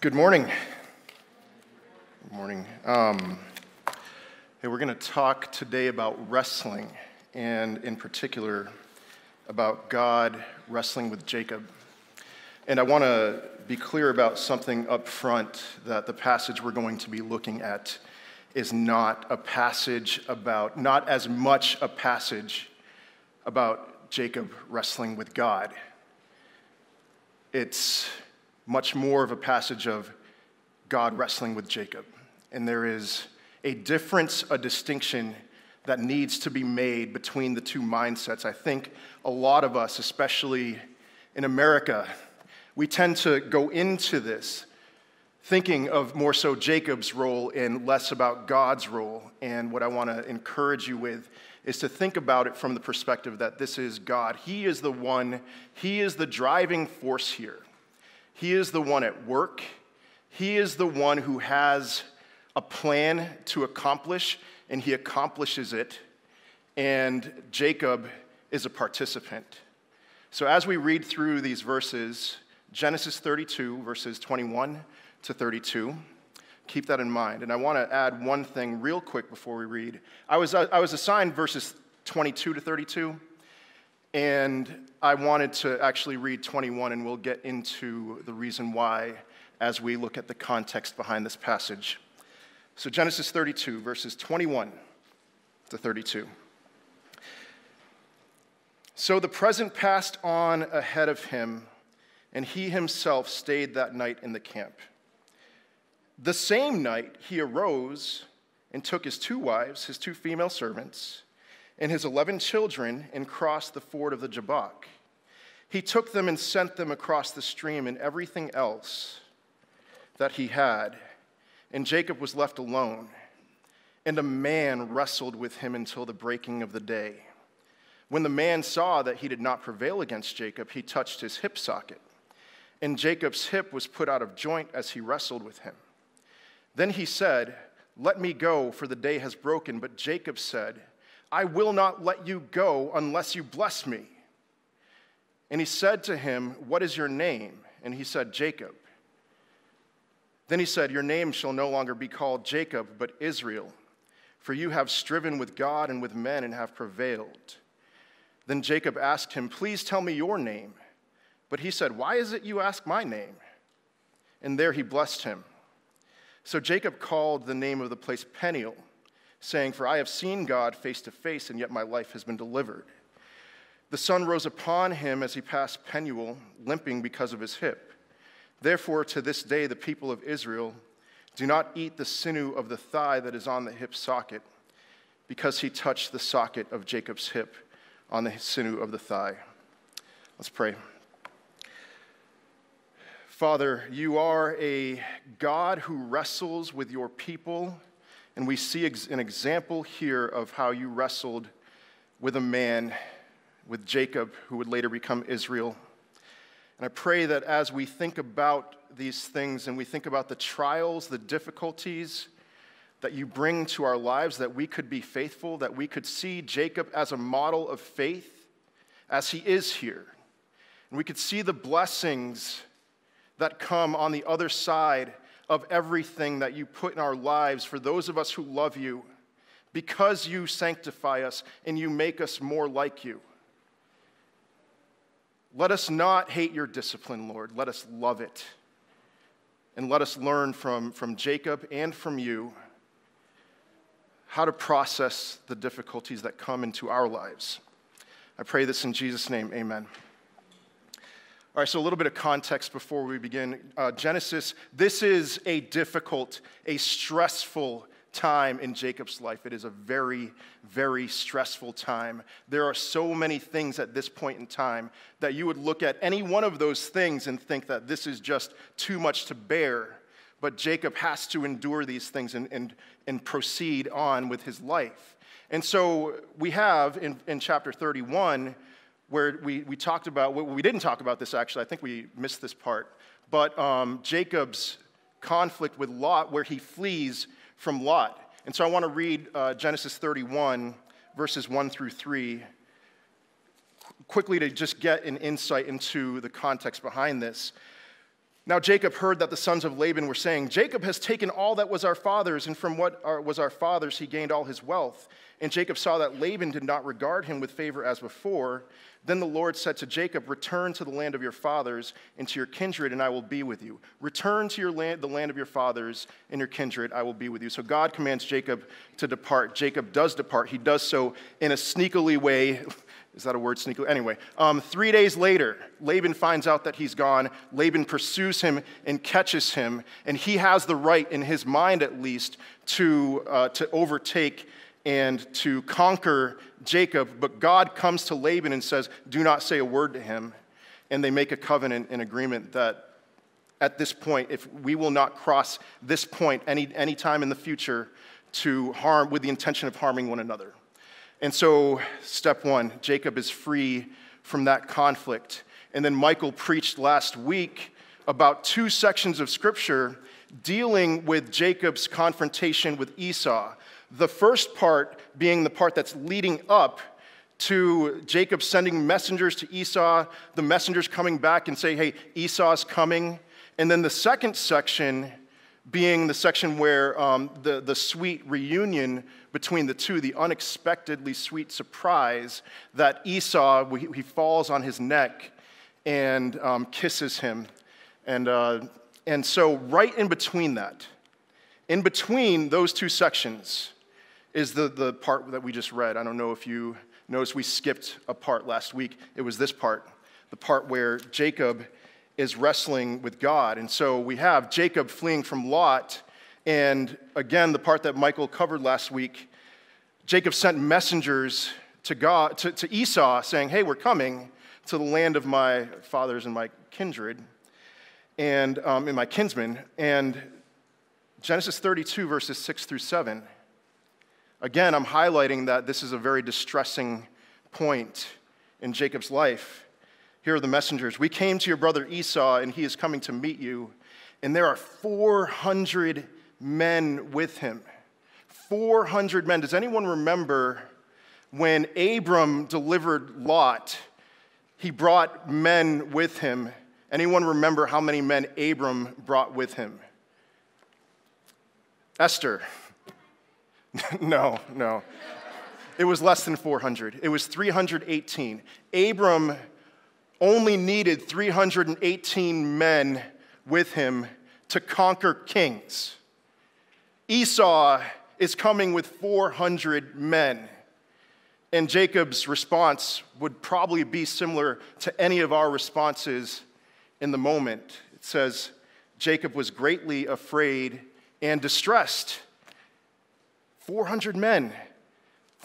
Good morning. Good morning. Um, hey, we're going to talk today about wrestling, and in particular, about God wrestling with Jacob. And I want to be clear about something up front that the passage we're going to be looking at is not a passage about, not as much a passage about Jacob wrestling with God. It's much more of a passage of God wrestling with Jacob. And there is a difference, a distinction that needs to be made between the two mindsets. I think a lot of us, especially in America, we tend to go into this thinking of more so Jacob's role and less about God's role. And what I want to encourage you with is to think about it from the perspective that this is God. He is the one, He is the driving force here. He is the one at work. He is the one who has a plan to accomplish, and he accomplishes it. And Jacob is a participant. So, as we read through these verses, Genesis 32, verses 21 to 32, keep that in mind. And I want to add one thing real quick before we read. I was, I was assigned verses 22 to 32. And I wanted to actually read 21, and we'll get into the reason why as we look at the context behind this passage. So, Genesis 32, verses 21 to 32. So the present passed on ahead of him, and he himself stayed that night in the camp. The same night he arose and took his two wives, his two female servants, and his 11 children and crossed the ford of the Jabbok. He took them and sent them across the stream and everything else that he had. And Jacob was left alone. And a man wrestled with him until the breaking of the day. When the man saw that he did not prevail against Jacob, he touched his hip socket. And Jacob's hip was put out of joint as he wrestled with him. Then he said, Let me go, for the day has broken. But Jacob said, I will not let you go unless you bless me. And he said to him, What is your name? And he said, Jacob. Then he said, Your name shall no longer be called Jacob, but Israel, for you have striven with God and with men and have prevailed. Then Jacob asked him, Please tell me your name. But he said, Why is it you ask my name? And there he blessed him. So Jacob called the name of the place Peniel saying, For I have seen God face to face, and yet my life has been delivered. The sun rose upon him as he passed Penuel, limping because of his hip. Therefore, to this day, the people of Israel do not eat the sinew of the thigh that is on the hip socket, because he touched the socket of Jacob's hip on the sinew of the thigh. Let's pray. Father, you are a God who wrestles with your people and we see an example here of how you wrestled with a man, with Jacob, who would later become Israel. And I pray that as we think about these things and we think about the trials, the difficulties that you bring to our lives, that we could be faithful, that we could see Jacob as a model of faith as he is here. And we could see the blessings that come on the other side of everything that you put in our lives for those of us who love you because you sanctify us and you make us more like you. Let us not hate your discipline, Lord. Let us love it. And let us learn from, from Jacob and from you how to process the difficulties that come into our lives. I pray this in Jesus' name. Amen. All right, so a little bit of context before we begin. Uh, Genesis, this is a difficult, a stressful time in Jacob's life. It is a very, very stressful time. There are so many things at this point in time that you would look at any one of those things and think that this is just too much to bear. But Jacob has to endure these things and, and, and proceed on with his life. And so we have in, in chapter 31 where we, we talked about, we didn't talk about this actually, I think we missed this part, but um, Jacob's conflict with Lot, where he flees from Lot. And so I want to read uh, Genesis 31, verses 1 through 3, quickly to just get an insight into the context behind this. Now Jacob heard that the sons of Laban were saying, Jacob has taken all that was our father's, and from what was our father's he gained all his wealth. And Jacob saw that Laban did not regard him with favor as before. Then the Lord said to Jacob, Return to the land of your fathers and to your kindred, and I will be with you. Return to your land, the land of your fathers and your kindred, I will be with you. So God commands Jacob to depart. Jacob does depart. He does so in a sneakily way. Is that a word, sneakily? Anyway, um, three days later, Laban finds out that he's gone. Laban pursues him and catches him, and he has the right, in his mind at least, to, uh, to overtake and to conquer Jacob. But God comes to Laban and says, Do not say a word to him. And they make a covenant and agreement that at this point, if we will not cross this point any, any time in the future to harm with the intention of harming one another. And so, step one Jacob is free from that conflict. And then Michael preached last week about two sections of scripture dealing with Jacob's confrontation with Esau. The first part being the part that's leading up to Jacob sending messengers to Esau, the messengers coming back and say, hey, Esau's coming. And then the second section being the section where um, the, the sweet reunion between the two, the unexpectedly sweet surprise that Esau, he falls on his neck and um, kisses him. And, uh, and so, right in between that, in between those two sections, is the, the part that we just read. I don't know if you noticed we skipped a part last week. It was this part, the part where Jacob is wrestling with God. And so we have Jacob fleeing from Lot. And again, the part that Michael covered last week, Jacob sent messengers to, God, to, to Esau saying, Hey, we're coming to the land of my fathers and my kindred and, um, and my kinsmen. And Genesis 32, verses 6 through 7. Again, I'm highlighting that this is a very distressing point in Jacob's life. Here are the messengers. We came to your brother Esau, and he is coming to meet you. And there are 400 men with him. 400 men. Does anyone remember when Abram delivered Lot? He brought men with him. Anyone remember how many men Abram brought with him? Esther. no, no. It was less than 400. It was 318. Abram only needed 318 men with him to conquer kings. Esau is coming with 400 men. And Jacob's response would probably be similar to any of our responses in the moment. It says, Jacob was greatly afraid and distressed. 400 men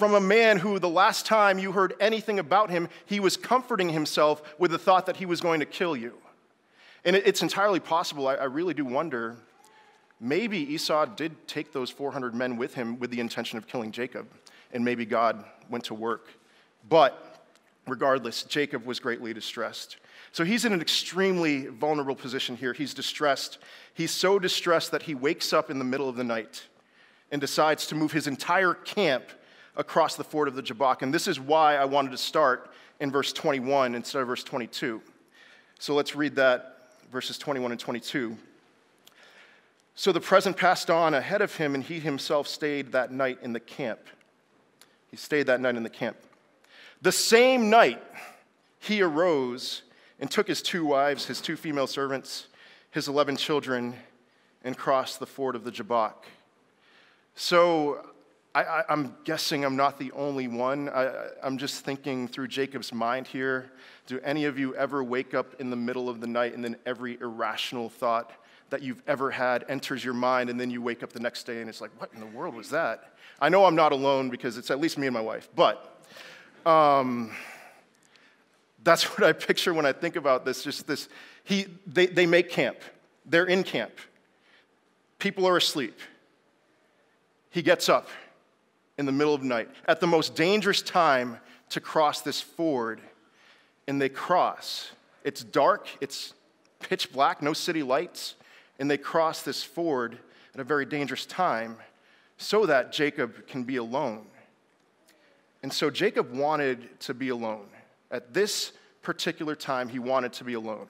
from a man who, the last time you heard anything about him, he was comforting himself with the thought that he was going to kill you. And it's entirely possible, I really do wonder, maybe Esau did take those 400 men with him with the intention of killing Jacob, and maybe God went to work. But regardless, Jacob was greatly distressed. So he's in an extremely vulnerable position here. He's distressed. He's so distressed that he wakes up in the middle of the night and decides to move his entire camp across the ford of the Jabbok. And this is why I wanted to start in verse 21 instead of verse 22. So let's read that, verses 21 and 22. So the present passed on ahead of him, and he himself stayed that night in the camp. He stayed that night in the camp. The same night, he arose and took his two wives, his two female servants, his 11 children, and crossed the ford of the Jabbok. So I, am guessing I'm not the only one. I, I'm just thinking through Jacob's mind here. Do any of you ever wake up in the middle of the night and then every irrational thought that you've ever had enters your mind, and then you wake up the next day and it's like, what in the world was that? I know I'm not alone because it's at least me and my wife, but um, that's what I picture when I think about this. Just this, he, they, they make camp, they're in camp, people are asleep. He gets up in the middle of the night at the most dangerous time to cross this ford, and they cross. It's dark, it's pitch black, no city lights, and they cross this ford at a very dangerous time so that Jacob can be alone. And so Jacob wanted to be alone. At this particular time, he wanted to be alone.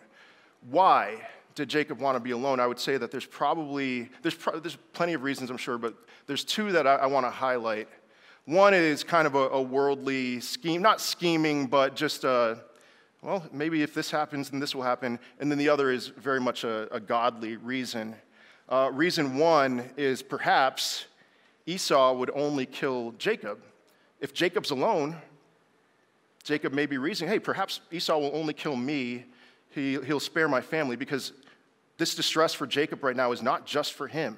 Why? Did Jacob want to be alone? I would say that there's probably, there's, pro- there's plenty of reasons, I'm sure, but there's two that I, I want to highlight. One is kind of a, a, worldly scheme, not scheming, but just, a, well, maybe if this happens, then this will happen. And then the other is very much a, a godly reason. Uh, reason one is perhaps Esau would only kill Jacob. If Jacob's alone, Jacob may be reasoning, hey, perhaps Esau will only kill me. He, he'll spare my family because this distress for Jacob right now is not just for him.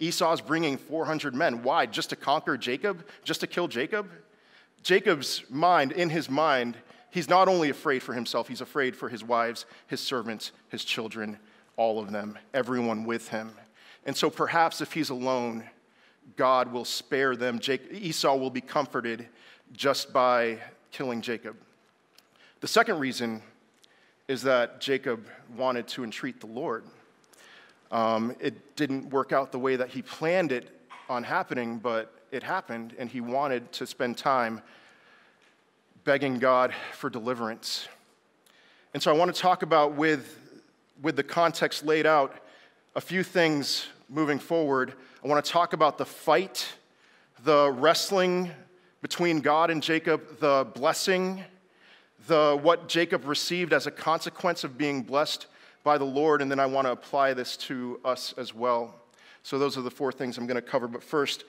Esau's bringing 400 men. Why? Just to conquer Jacob? Just to kill Jacob? Jacob's mind, in his mind, he's not only afraid for himself, he's afraid for his wives, his servants, his children, all of them, everyone with him. And so perhaps if he's alone, God will spare them. Esau will be comforted just by killing Jacob. The second reason is that Jacob wanted to entreat the Lord. Um, it didn't work out the way that he planned it on happening, but it happened, and he wanted to spend time begging God for deliverance. And so I want to talk about, with, with the context laid out, a few things moving forward. I want to talk about the fight, the wrestling between God and Jacob, the blessing, the, what Jacob received as a consequence of being blessed by the Lord, and then I want to apply this to us as well. So, those are the four things I'm going to cover. But first,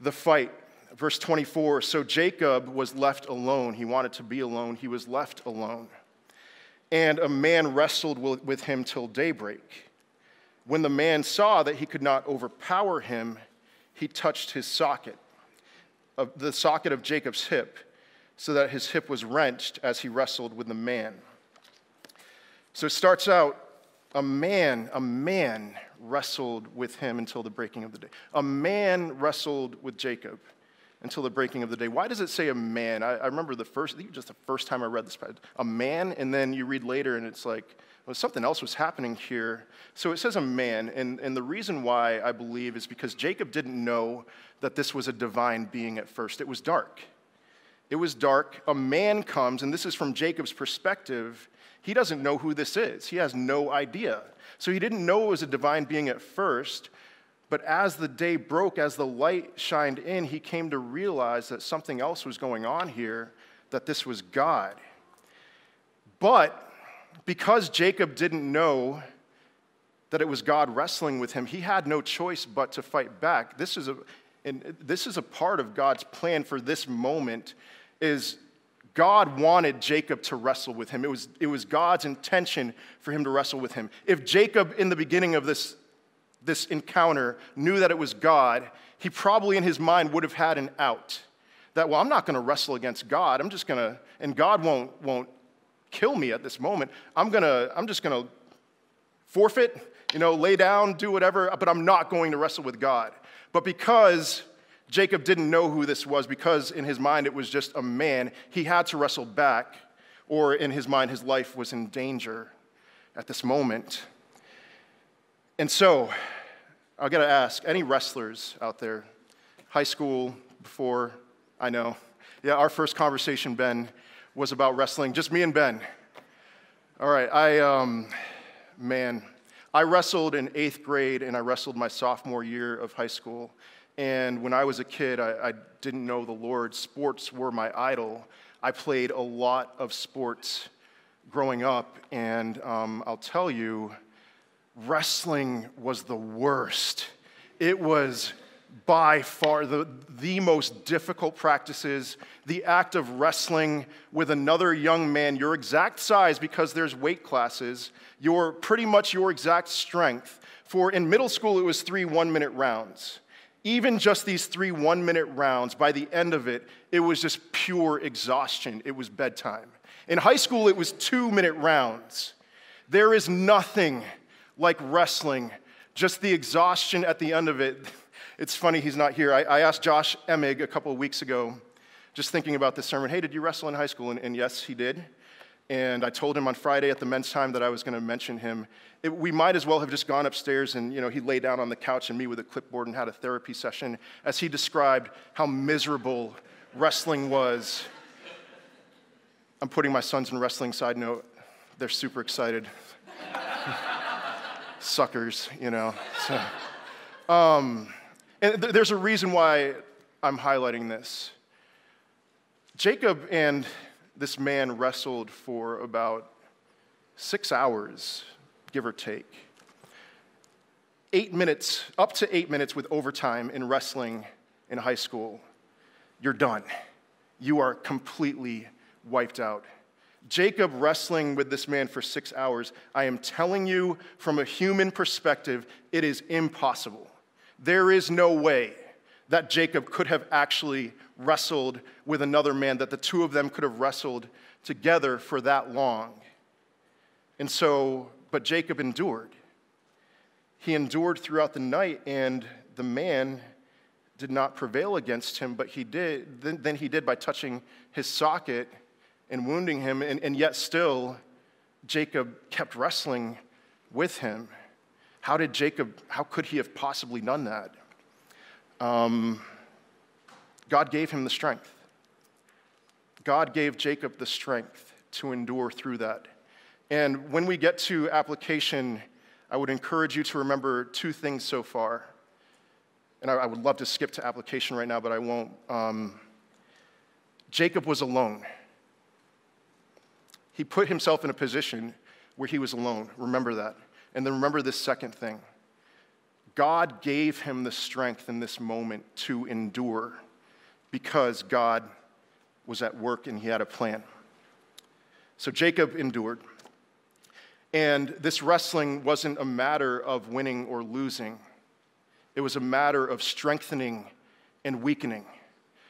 the fight. Verse 24 So Jacob was left alone. He wanted to be alone. He was left alone. And a man wrestled with him till daybreak. When the man saw that he could not overpower him, he touched his socket, the socket of Jacob's hip, so that his hip was wrenched as he wrestled with the man. So it starts out a man, a man wrestled with him until the breaking of the day. A man wrestled with Jacob until the breaking of the day. Why does it say a man? I, I remember the first, just the first time I read this, a man, and then you read later and it's like, well, something else was happening here. So it says a man, and, and the reason why I believe is because Jacob didn't know that this was a divine being at first. It was dark. It was dark. A man comes, and this is from Jacob's perspective. He doesn't know who this is, he has no idea. So he didn't know it was a divine being at first. But as the day broke, as the light shined in, he came to realize that something else was going on here, that this was God. But because Jacob didn't know that it was God wrestling with him, he had no choice but to fight back. This is a, and this is a part of God's plan for this moment is God wanted Jacob to wrestle with him. It was, it was God's intention for him to wrestle with him. If Jacob, in the beginning of this, this encounter, knew that it was God, he probably in his mind would have had an out. That, well, I'm not going to wrestle against God. I'm just going to, and God won't, won't kill me at this moment. I'm, gonna, I'm just going to forfeit, you know, lay down, do whatever, but I'm not going to wrestle with God. But because Jacob didn't know who this was because in his mind it was just a man. He had to wrestle back, or in his mind, his life was in danger at this moment. And so, I've got to ask any wrestlers out there, high school, before, I know. Yeah, our first conversation, Ben, was about wrestling, just me and Ben. All right, I, um, man, I wrestled in eighth grade and I wrestled my sophomore year of high school. And when I was a kid, I, I, didn't know the Lord. Sports were my idol. I played a lot of sports growing up, and um, I'll tell you, wrestling was the worst. It was by far the, the most difficult practices. The act of wrestling with another young man, your exact size, because there's weight classes, your pretty much your exact strength. For in middle school, it was three one minute rounds even just these three one minute rounds, by the end of it, it was just pure exhaustion. It was bedtime. In high school, it was two minute rounds. There is nothing like wrestling, just the exhaustion at the end of it. It's funny he's not here. I, I asked Josh Emig a couple of weeks ago, just thinking about this sermon, hey, did you wrestle in high school? And, and yes, he did. And I told him on Friday at the men's time that I was going to mention him. It, we might as well have just gone upstairs and, you know, he lay down on the couch and me with a clipboard and had a therapy session as he described how miserable wrestling was. I'm putting my sons in wrestling, side note. They're super excited. Suckers, you know. So, um, and th- there's a reason why I'm highlighting this. Jacob and this man wrestled for about six hours, give or take. Eight minutes, up to eight minutes with overtime in wrestling in high school. You're done. You are completely wiped out. Jacob wrestling with this man for six hours, I am telling you from a human perspective, it is impossible. There is no way that Jacob could have actually wrestled with another man, that the two of them could have wrestled together for that long. And so, but Jacob endured. He endured throughout the night, and the man did not prevail against him, but he did, then, then he did by touching his socket and wounding him, and, and yet still, Jacob kept wrestling with him. How did Jacob, how could he have possibly done that? Um, God gave him the strength. God gave Jacob the strength to endure through that. And when we get to application, I would encourage you to remember two things so far. And I, I would love to skip to application right now, but I won't. Um, Jacob was alone. He put himself in a position where he was alone. Remember that. And then remember this second thing God gave him the strength in this moment to endure because God was at work and he had a plan. So Jacob endured. And this wrestling wasn't a matter of winning or losing, it was a matter of strengthening and weakening.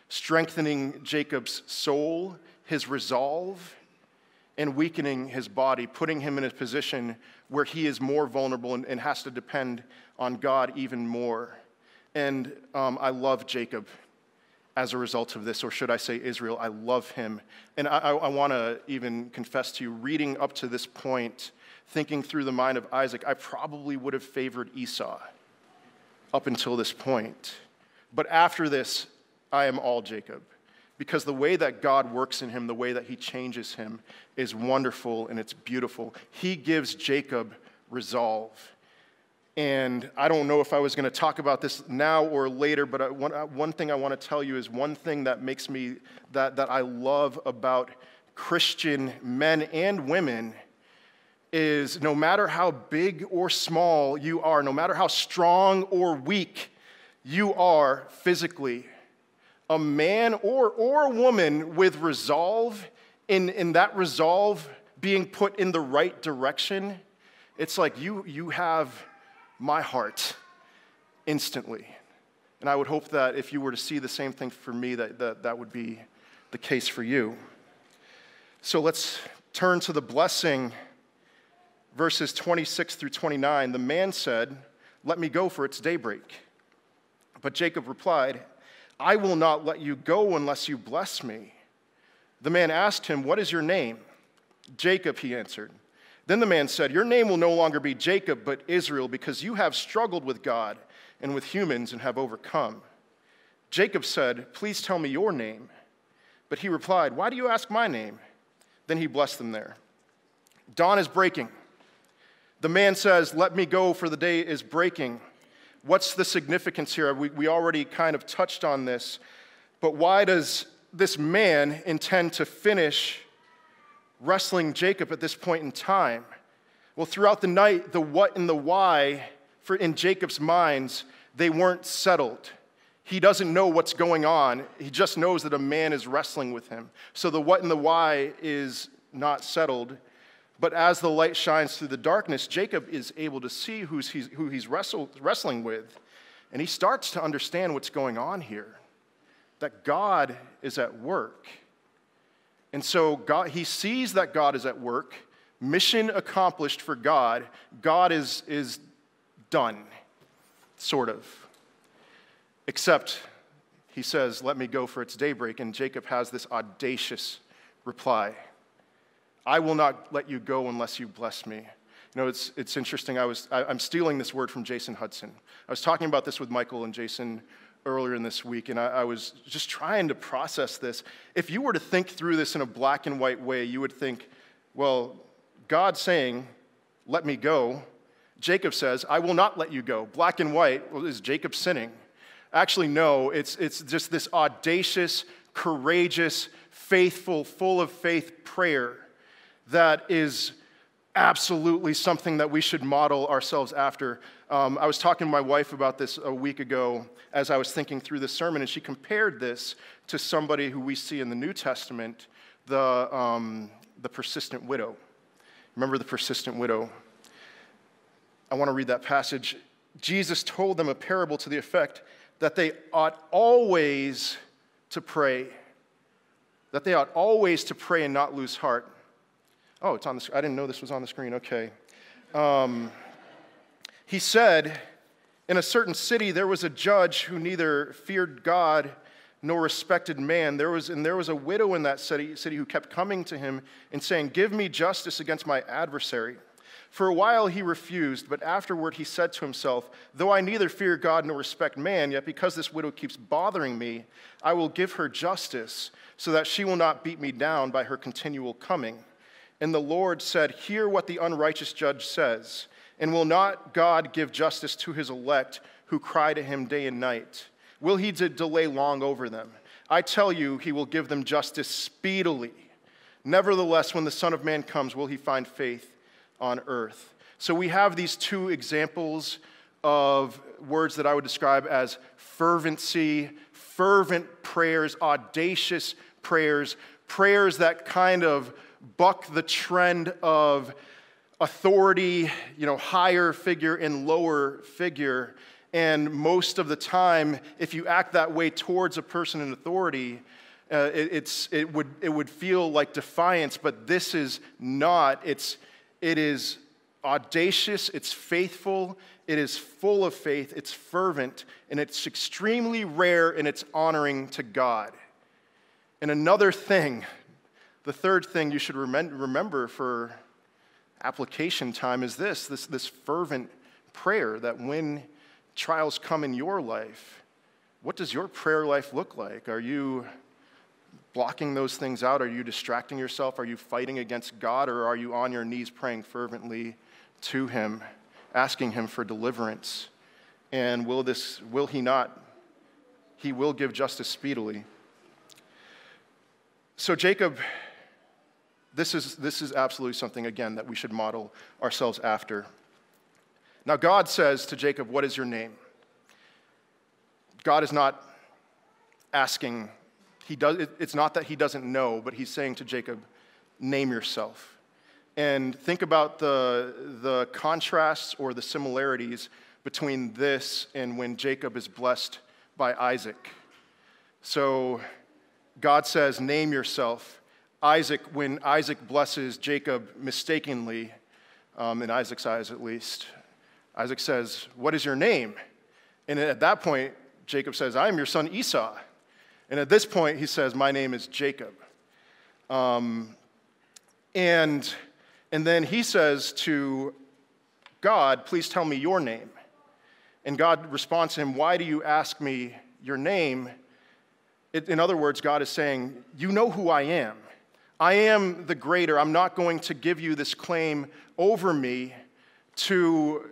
Strengthening Jacob's soul, his resolve, and weakening his body, putting him in a position where he is more vulnerable and, and has to depend on God even more. And um, I love Jacob as a result of this, or should I say Israel? I love him. And I, I, I want to even confess to you, reading up to this point, thinking through the mind of Isaac, I probably would have favored Esau up until this point. But after this, I am all Jacob because the way that God works in him, the way that he changes him, is wonderful and it's beautiful. He gives Jacob resolve. And I don't know if I was going to talk about this now or later, but one, uh, one thing I want to tell you is one thing that makes me, that, that I love about Christian men and women is no matter how big or small you are, no matter how strong or weak you are physically, a man or, or a woman with resolve, in, in that resolve being put in the right direction, it's like you, you have my heart instantly. And I would hope that if you were to see the same thing for me, that, that that would be the case for you. So let's turn to the blessing, verses 26 through 29. The man said, Let me go, for it's daybreak. But Jacob replied, I will not let you go unless you bless me. The man asked him, What is your name? Jacob, he answered. Then the man said, Your name will no longer be Jacob, but Israel, because you have struggled with God and with humans and have overcome. Jacob said, Please tell me your name. But he replied, Why do you ask my name? Then he blessed them there. Dawn is breaking. The man says, Let me go, for the day is breaking. What's the significance here? We, we already kind of touched on this, but why does this man intend to finish wrestling Jacob at this point in time? Well, throughout the night, the what and the why for in Jacob's minds, they weren't settled. He doesn't know what's going on. He just knows that a man is wrestling with him. So the what and the why is not settled. But as the light shines through the darkness, Jacob is able to see who's he's, who he's wrestle, wrestling with. And he starts to understand what's going on here that God is at work. And so God, he sees that God is at work, mission accomplished for God. God is, is done, sort of. Except he says, Let me go for its daybreak. And Jacob has this audacious reply. I will not let you go unless you bless me. You know, it's, it's interesting. I was, I, I'm stealing this word from Jason Hudson. I was talking about this with Michael and Jason earlier in this week, and I, I, was just trying to process this. If you were to think through this in a black and white way, you would think, well, God saying, let me go, Jacob says, I will not let you go. Black and white, well, is Jacob sinning? Actually, no, it's, it's just this audacious, courageous, faithful, full of faith prayer that is absolutely something that we should model ourselves after. Um, I was talking to my wife about this a week ago as I was thinking through this sermon, and she compared this to somebody who we see in the New Testament, the, um, the persistent widow. Remember the persistent widow? I want to read that passage. Jesus told them a parable to the effect that they ought always to pray, that they ought always to pray and not lose heart. Oh, it's on the screen. I didn't know this was on the screen. Okay. Um, he said, In a certain city, there was a judge who neither feared God nor respected man. There was, and there was a widow in that city, city who kept coming to him and saying, Give me justice against my adversary. For a while he refused, but afterward he said to himself, Though I neither fear God nor respect man, yet because this widow keeps bothering me, I will give her justice, so that she will not beat me down by her continual coming. And the Lord said, Hear what the unrighteous judge says. And will not God give justice to his elect who cry to him day and night? Will he delay long over them? I tell you, he will give them justice speedily. Nevertheless, when the Son of Man comes, will he find faith on earth? So we have these two examples of words that I would describe as fervency, fervent prayers, audacious prayers, prayers that kind of buck the trend of authority, you know, higher figure and lower figure. And most of the time, if you act that way towards a person in authority, uh, it, it's, it, would, it would feel like defiance, but this is not. It's, it is audacious, it's faithful, it is full of faith, it's fervent, and it's extremely rare and it's honoring to God. And another thing, the third thing you should remember for application time is this, this, this fervent prayer that when trials come in your life, what does your prayer life look like? Are you blocking those things out? Are you distracting yourself? Are you fighting against God? Or are you on your knees praying fervently to Him, asking Him for deliverance? And will, this, will He not? He will give justice speedily. So, Jacob this is, this is absolutely something, again, that we should model ourselves after. Now, God says to Jacob, What is your name? God is not asking, he does, it's not that he doesn't know, but he's saying to Jacob, Name yourself. And think about the, the contrasts or the similarities between this and when Jacob is blessed by Isaac. So God says, Name yourself. Isaac, when Isaac blesses Jacob mistakenly, um, in Isaac's eyes at least, Isaac says, What is your name? And at that point, Jacob says, I am your son Esau. And at this point, he says, My name is Jacob. Um, and, and then he says to God, Please tell me your name. And God responds to him, Why do you ask me your name? It, in other words, God is saying, You know who I am. I am the greater. I'm not going to give you this claim over me to,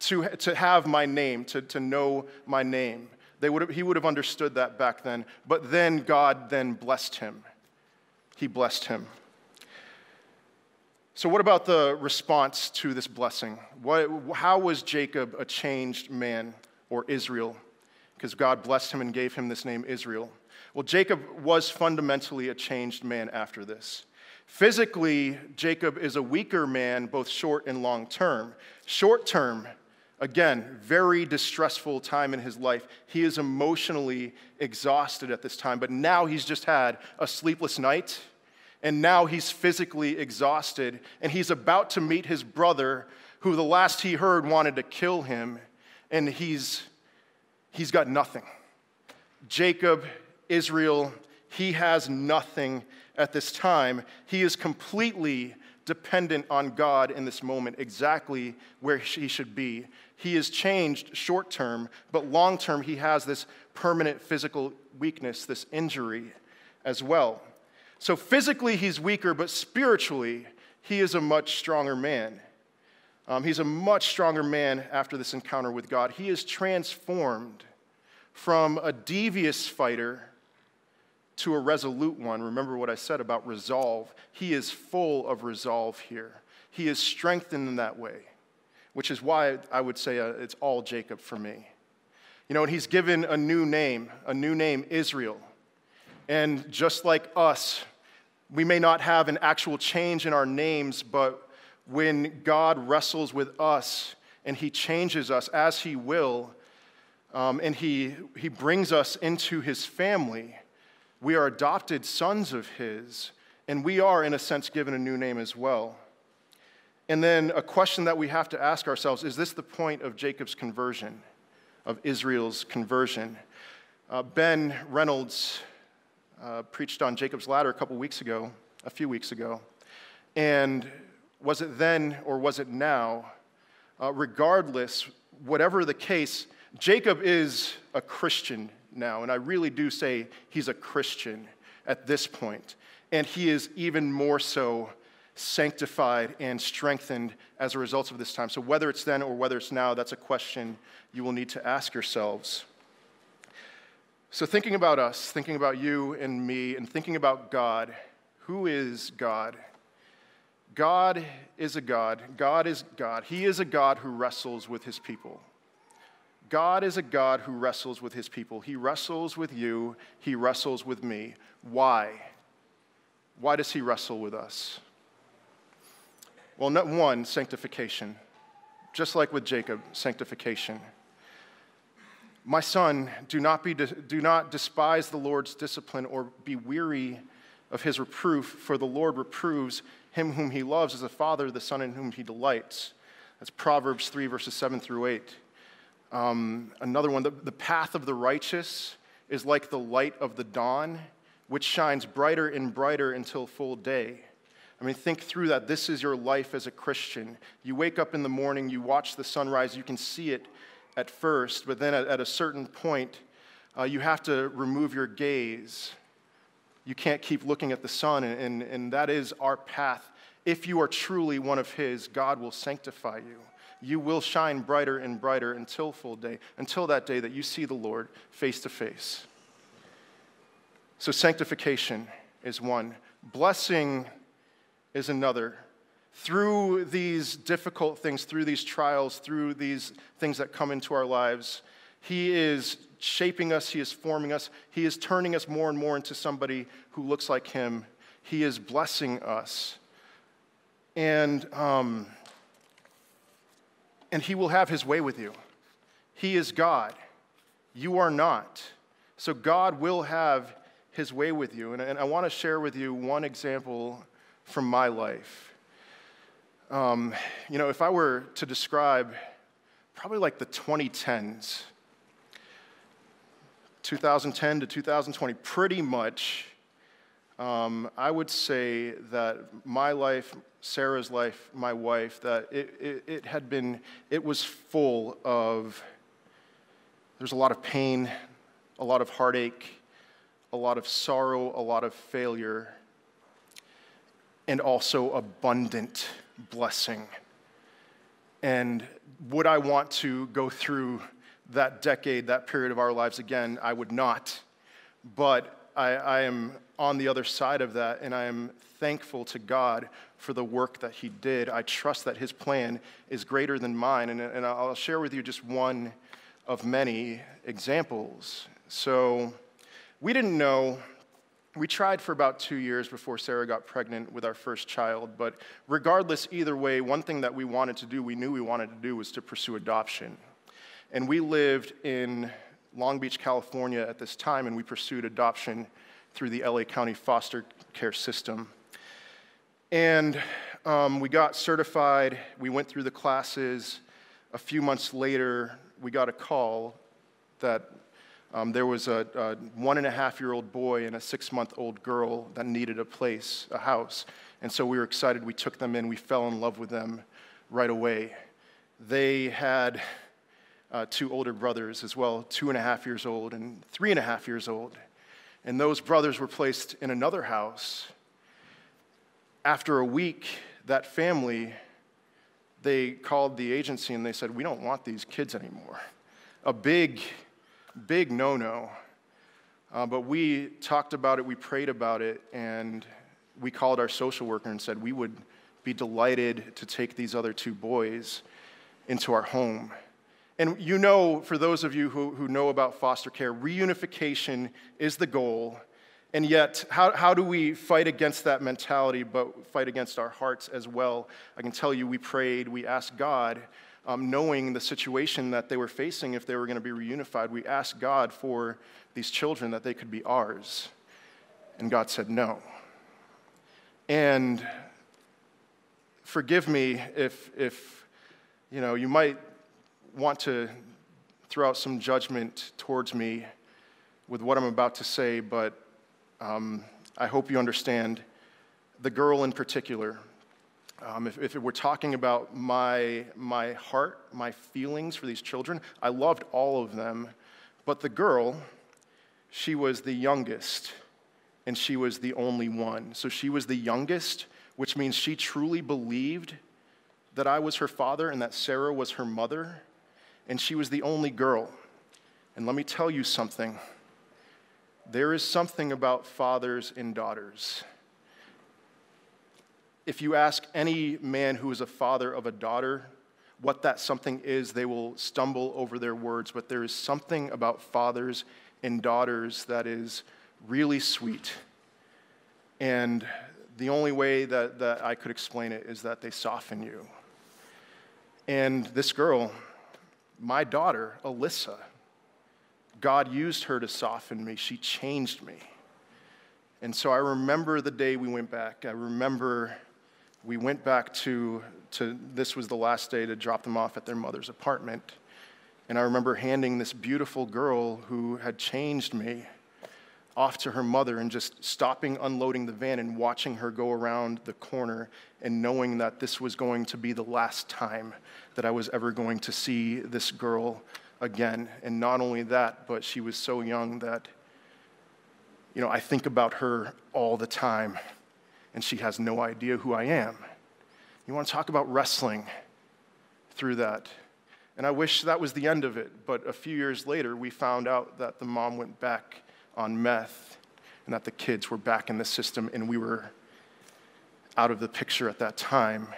to, to have my name, to, to know my name. They would have, he would have understood that back then. But then God then blessed him. He blessed him. So, what about the response to this blessing? What, how was Jacob a changed man or Israel? Because God blessed him and gave him this name Israel. Well, Jacob was fundamentally a changed man after this. Physically, Jacob is a weaker man, both short and long term. Short term, again, very distressful time in his life. He is emotionally exhausted at this time, but now he's just had a sleepless night, and now he's physically exhausted, and he's about to meet his brother, who the last he heard wanted to kill him, and he's, he's got nothing. Jacob Israel, he has nothing at this time. He is completely dependent on God in this moment, exactly where he should be. He is changed short term, but long term, he has this permanent physical weakness, this injury as well. So physically, he's weaker, but spiritually, he is a much stronger man. Um, he's a much stronger man after this encounter with God. He is transformed from a devious fighter to a resolute one. Remember what I said about resolve. He is full of resolve here. He is strengthened in that way, which is why I would say uh, it's all Jacob for me. You know, and he's given a new name, a new name, Israel. And just like us, we may not have an actual change in our names, but when God wrestles with us and he changes us as he will, um, and he, he brings us into his family, we are adopted sons of His, and we are, in a sense, given a new name as well. And then a question that we have to ask ourselves is this the point of Jacob's conversion, of Israel's conversion? Uh, ben Reynolds uh, preached on Jacob's ladder a couple weeks ago, a few weeks ago. And was it then or was it now? Uh, regardless, whatever the case, Jacob is a Christian now, and I really do say he's a Christian at this point, and he is even more so sanctified and strengthened as a result of this time. So, whether it's then or whether it's now, that's a question you will need to ask yourselves. So, thinking about us, thinking about you and me, and thinking about God, who is God? God is a God. God is God. He is a God who wrestles with his people. God is a God who wrestles with his people. He wrestles with you, he wrestles with me. Why? Why does he wrestle with us? Well, one, sanctification. Just like with Jacob, sanctification. My son, do not, be, do not despise the Lord's discipline or be weary of his reproof, for the Lord reproves him whom he loves as a father, the son in whom he delights. That's Proverbs 3, verses 7 through 8. Um, another one, the, the path of the righteous is like the light of the dawn, which shines brighter and brighter until full day. I mean, think through that. This is your life as a Christian. You wake up in the morning, you watch the sunrise, you can see it at first, but then at, at a certain point, uh, you have to remove your gaze. You can't keep looking at the sun, and, and, and that is our path. If you are truly one of His, God will sanctify you you will shine brighter and brighter until full day, until that day that you see the Lord face to face. So, sanctification is one, blessing is another. Through these difficult things, through these trials, through these things that come into our lives, He is shaping us, He is forming us, He is turning us more and more into somebody who looks like Him. He is blessing us. And um, and he will have his way with you. He is God. You are not. So God will have his way with you. And, and I want to share with you one example from my life. Um, you know, if I were to describe probably like the 2010s, 2010 to 2020, pretty much, um, I would say that my life, Sarah's life, my wife, that it, it, it had been, it was full of, there's a lot of pain, a lot of heartache, a lot of sorrow, a lot of failure, and also abundant blessing. And would I want to go through that decade, that period of our lives again? I would not. But I, I am on the other side of that, and I am thankful to God for the work that He did. I trust that His plan is greater than mine, and, and I'll share with you just one of many examples. So, we didn't know. We tried for about two years before Sarah got pregnant with our first child, but regardless, either way, one thing that we wanted to do, we knew we wanted to do, was to pursue adoption. And we lived in Long Beach, California at this time, and we pursued adoption through the LA County foster care system. And um, we got certified, we went through the classes. A few months later, we got a call that um, there was a, a, one and a half year old boy and a six month old girl that needed a place, a house. And so we were excited. We took them in. We fell in love with them right away. They had uh, two older brothers as well, two and a half years old and three and a half years old. And those brothers were placed in another house. After a week, that family they called the agency and they said, We don't want these kids anymore. A big, big no no. Uh, but we talked about it, we prayed about it, and we called our social worker and said we would be delighted to take these other two boys into our home. And you know, for those of you who, who know about foster care, reunification is the goal. And yet, how, how do we fight against that mentality, but fight against our hearts as well? I can tell you, we prayed, we asked God, um, knowing the situation that they were facing if they were going to be reunified, we asked God for these children that they could be ours. And God said no. And forgive me if, if you know, you might want to throw out some judgment towards me with what I'm about to say, but um, I hope you understand the girl in particular. Um, if, if we're talking about my, my heart, my feelings for these children, I loved all of them, but the girl, she was the youngest and she was the only one. So she was the youngest, which means she truly believed that I was her father and that Sarah was her mother, and she was the only girl. And let me tell you something there is something about fathers and daughters. If you ask any man who is a father of a daughter what that something is, they will stumble over their words, but there is something about fathers and daughters that is really sweet. And the only way that, that I could explain it is that they soften you. And this girl, my daughter, Alyssa, God used her to soften me. She changed me. And so I remember the day we went back. I remember we went back to, to this was the last day to drop them off at their mother's apartment. And I remember handing this beautiful girl who had changed me off to her mother and just stopping unloading the van and watching her go around the corner and knowing that this was going to be the last time that I was ever going to see this girl again. And not only that, but she was so young that, you know, I think about her all the time and she has no idea who I am. You want to talk about wrestling through that? And I wish that was the end of it, but a few years later, we found out that the mom went back on meth and that the kids were back in the system and we were out of the picture at that time.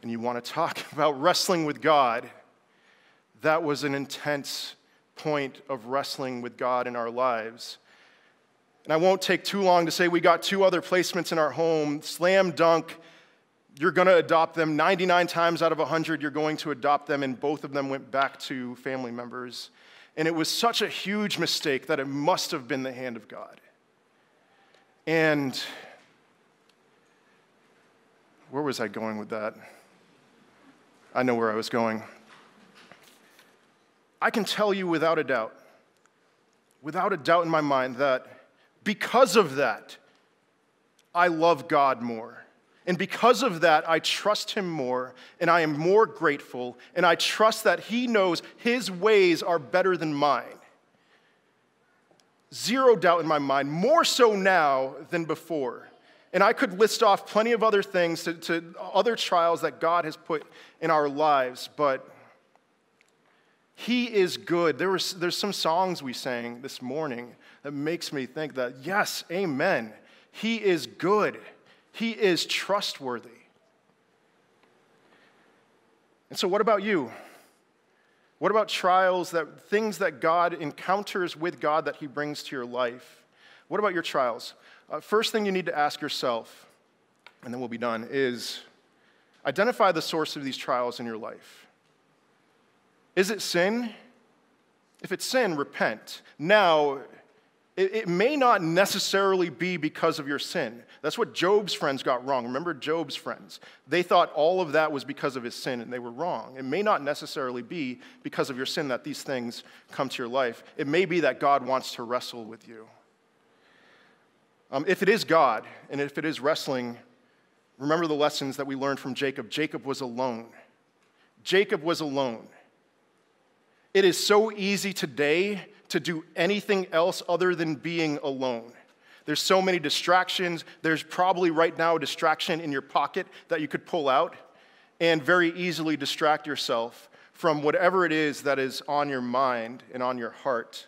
And you want to talk about wrestling with God. That was an intense point of wrestling with God in our lives. And I won't take too long to say we got two other placements in our home. Slam dunk, you're going to adopt them. 99 times out of 100, you're going to adopt them, and both of them went back to family members. And it was such a huge mistake that it must have been the hand of God. And where was I going with that? I know where I was going. I can tell you without a doubt, without a doubt in my mind, that because of that, I love God more. And because of that, I trust him more and I am more grateful and I trust that he knows his ways are better than mine. Zero doubt in my mind, more so now than before. And I could list off plenty of other things to, to other trials that God has put in our lives, but he is good. There was, there's some songs we sang this morning that makes me think that, yes, amen. He is good. He is trustworthy. And so, what about you? What about trials that things that God encounters with God that He brings to your life? What about your trials? Uh, first thing you need to ask yourself, and then we'll be done, is identify the source of these trials in your life. Is it sin? If it's sin, repent. Now, it, it, may not necessarily be because of your sin. That's what Job's friends got wrong. Remember Job's friends? They thought all of that was because of his sin, and they were wrong. It may not necessarily be because of your sin that these things come to your life. It may be that God wants to wrestle with you. Um, if it is God, and if it is wrestling, remember the lessons that we learned from Jacob. Jacob was alone. Jacob was alone. It is so easy today to do anything else other than being alone. There's so many distractions. There's probably right now a distraction in your pocket that you could pull out. and very easily distract yourself from whatever it is that is on your mind and on your heart.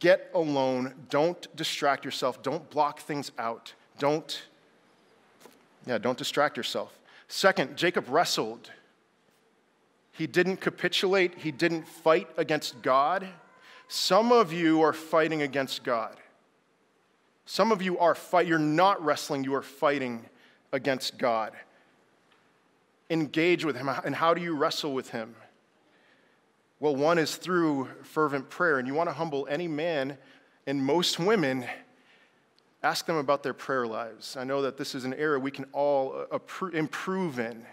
Get alone. Don't distract yourself. Don't block things out. Don't, yeah, don't distract yourself. Second, Jacob wrestled. He didn't capitulate, he didn't fight against God. Some of you are fighting against God. Some of you are fight you're not wrestling, you are fighting against God. Engage with him. And how do you wrestle with him? Well, one is through fervent prayer. And you want to humble any man and most women, ask them about their prayer lives. I know that this is an area we can all uh, improve in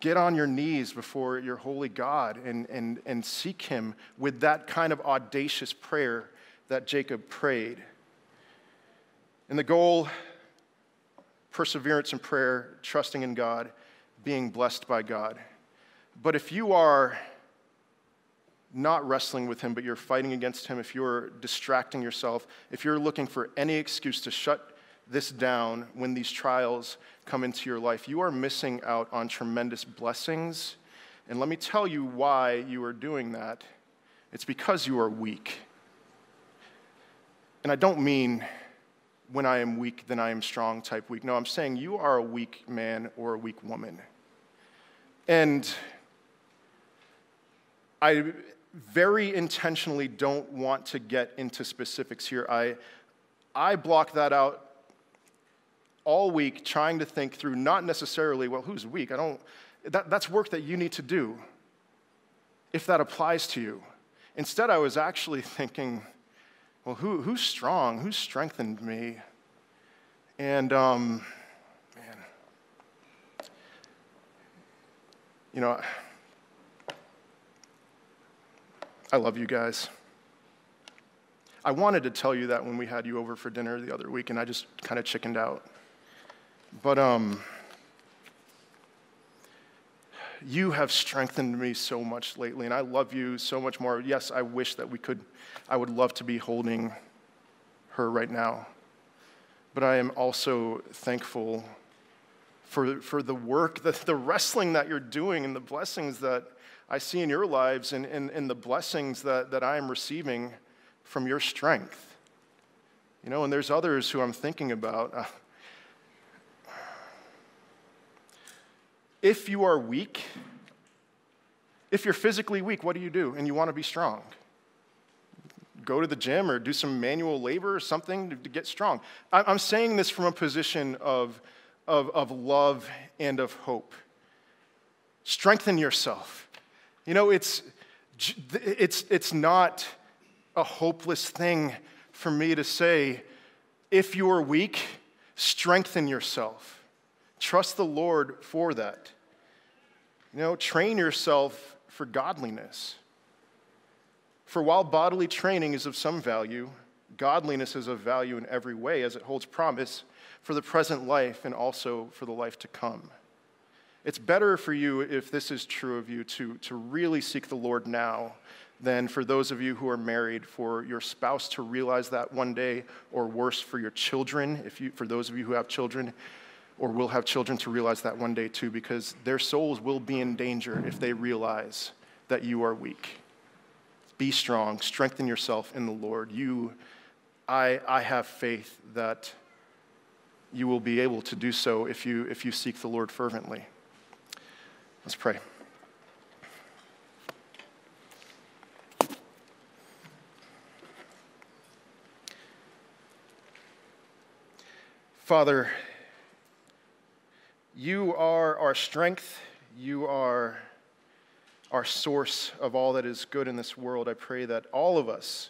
get on your knees before your holy God and, and, and seek Him with that kind of audacious prayer that Jacob prayed. And the goal perseverance in prayer, trusting in God, being blessed by God. But if you are not wrestling with Him, but you're fighting against Him, if you're distracting yourself, if you're looking for any excuse to shut this down when these trials come into your life, you are missing out on tremendous blessings. And let me tell you why you are doing that. It's because you are weak. And I don't mean when I am weak, then I am strong type weak. No, I'm saying you are a weak man or a weak woman. And I very intentionally don't want to get into specifics here. I, I block that out all week trying to think through not necessarily, well, who's weak? I don't, that, that's work that you need to do if that applies to you. Instead, I was actually thinking, well, who, who's strong? Who strengthened me? And, um, man, you know, I love you guys. I wanted to tell you that when we had you over for dinner the other week, and I just kind of chickened out. But um, you have strengthened me so much lately, and I love you so much more. Yes, I wish that we could, I would love to be holding her right now. But I am also thankful for, for the work, the, the wrestling that you're doing, and the blessings that I see in your lives, and, and, and the blessings that, that I am receiving from your strength. You know, and there's others who I'm thinking about. Uh, If you are weak, if you're physically weak, what do you do? And you want to be strong? Go to the gym or do some manual labor or something to, get strong. I'm saying this from a position of, of, of love and of hope. Strengthen yourself. You know, it's, it's, it's not a hopeless thing for me to say, if you are weak, strengthen yourself. Trust the Lord for that. You know, train yourself for godliness. For while bodily training is of some value, godliness is of value in every way as it holds promise for the present life and also for the life to come. It's better for you, if this is true of you, to, to really seek the Lord now than for those of you who are married, for your spouse to realize that one day, or worse, for your children, if you, for those of you who have children, or we'll have children to realize that one day too, because their souls will be in danger if they realize that you are weak. Be strong, strengthen yourself in the Lord. You, I, I have faith that you will be able to do so if you, if you seek the Lord fervently. Let's pray. Father, you are our strength. You are our source of all that is good in this world. I pray that all of us,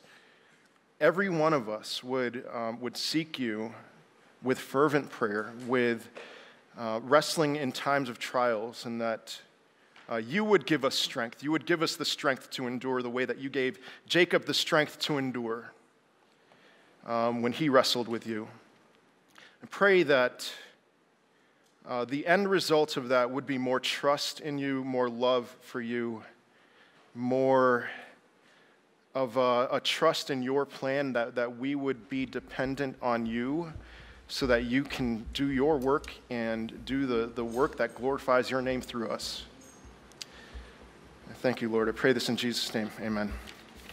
every one of us, would, um, would seek you with fervent prayer, with uh, wrestling in times of trials, and that uh, you would give us strength. You would give us the strength to endure the way that you gave Jacob the strength to endure um, when he wrestled with you. I pray that uh, the end result of that would be more trust in you, more love for you, more of a, a, trust in your plan that, that we would be dependent on you so that you can do your work and do the, the work that glorifies your name through us. Thank you, Lord. I pray this in Jesus' name. Amen.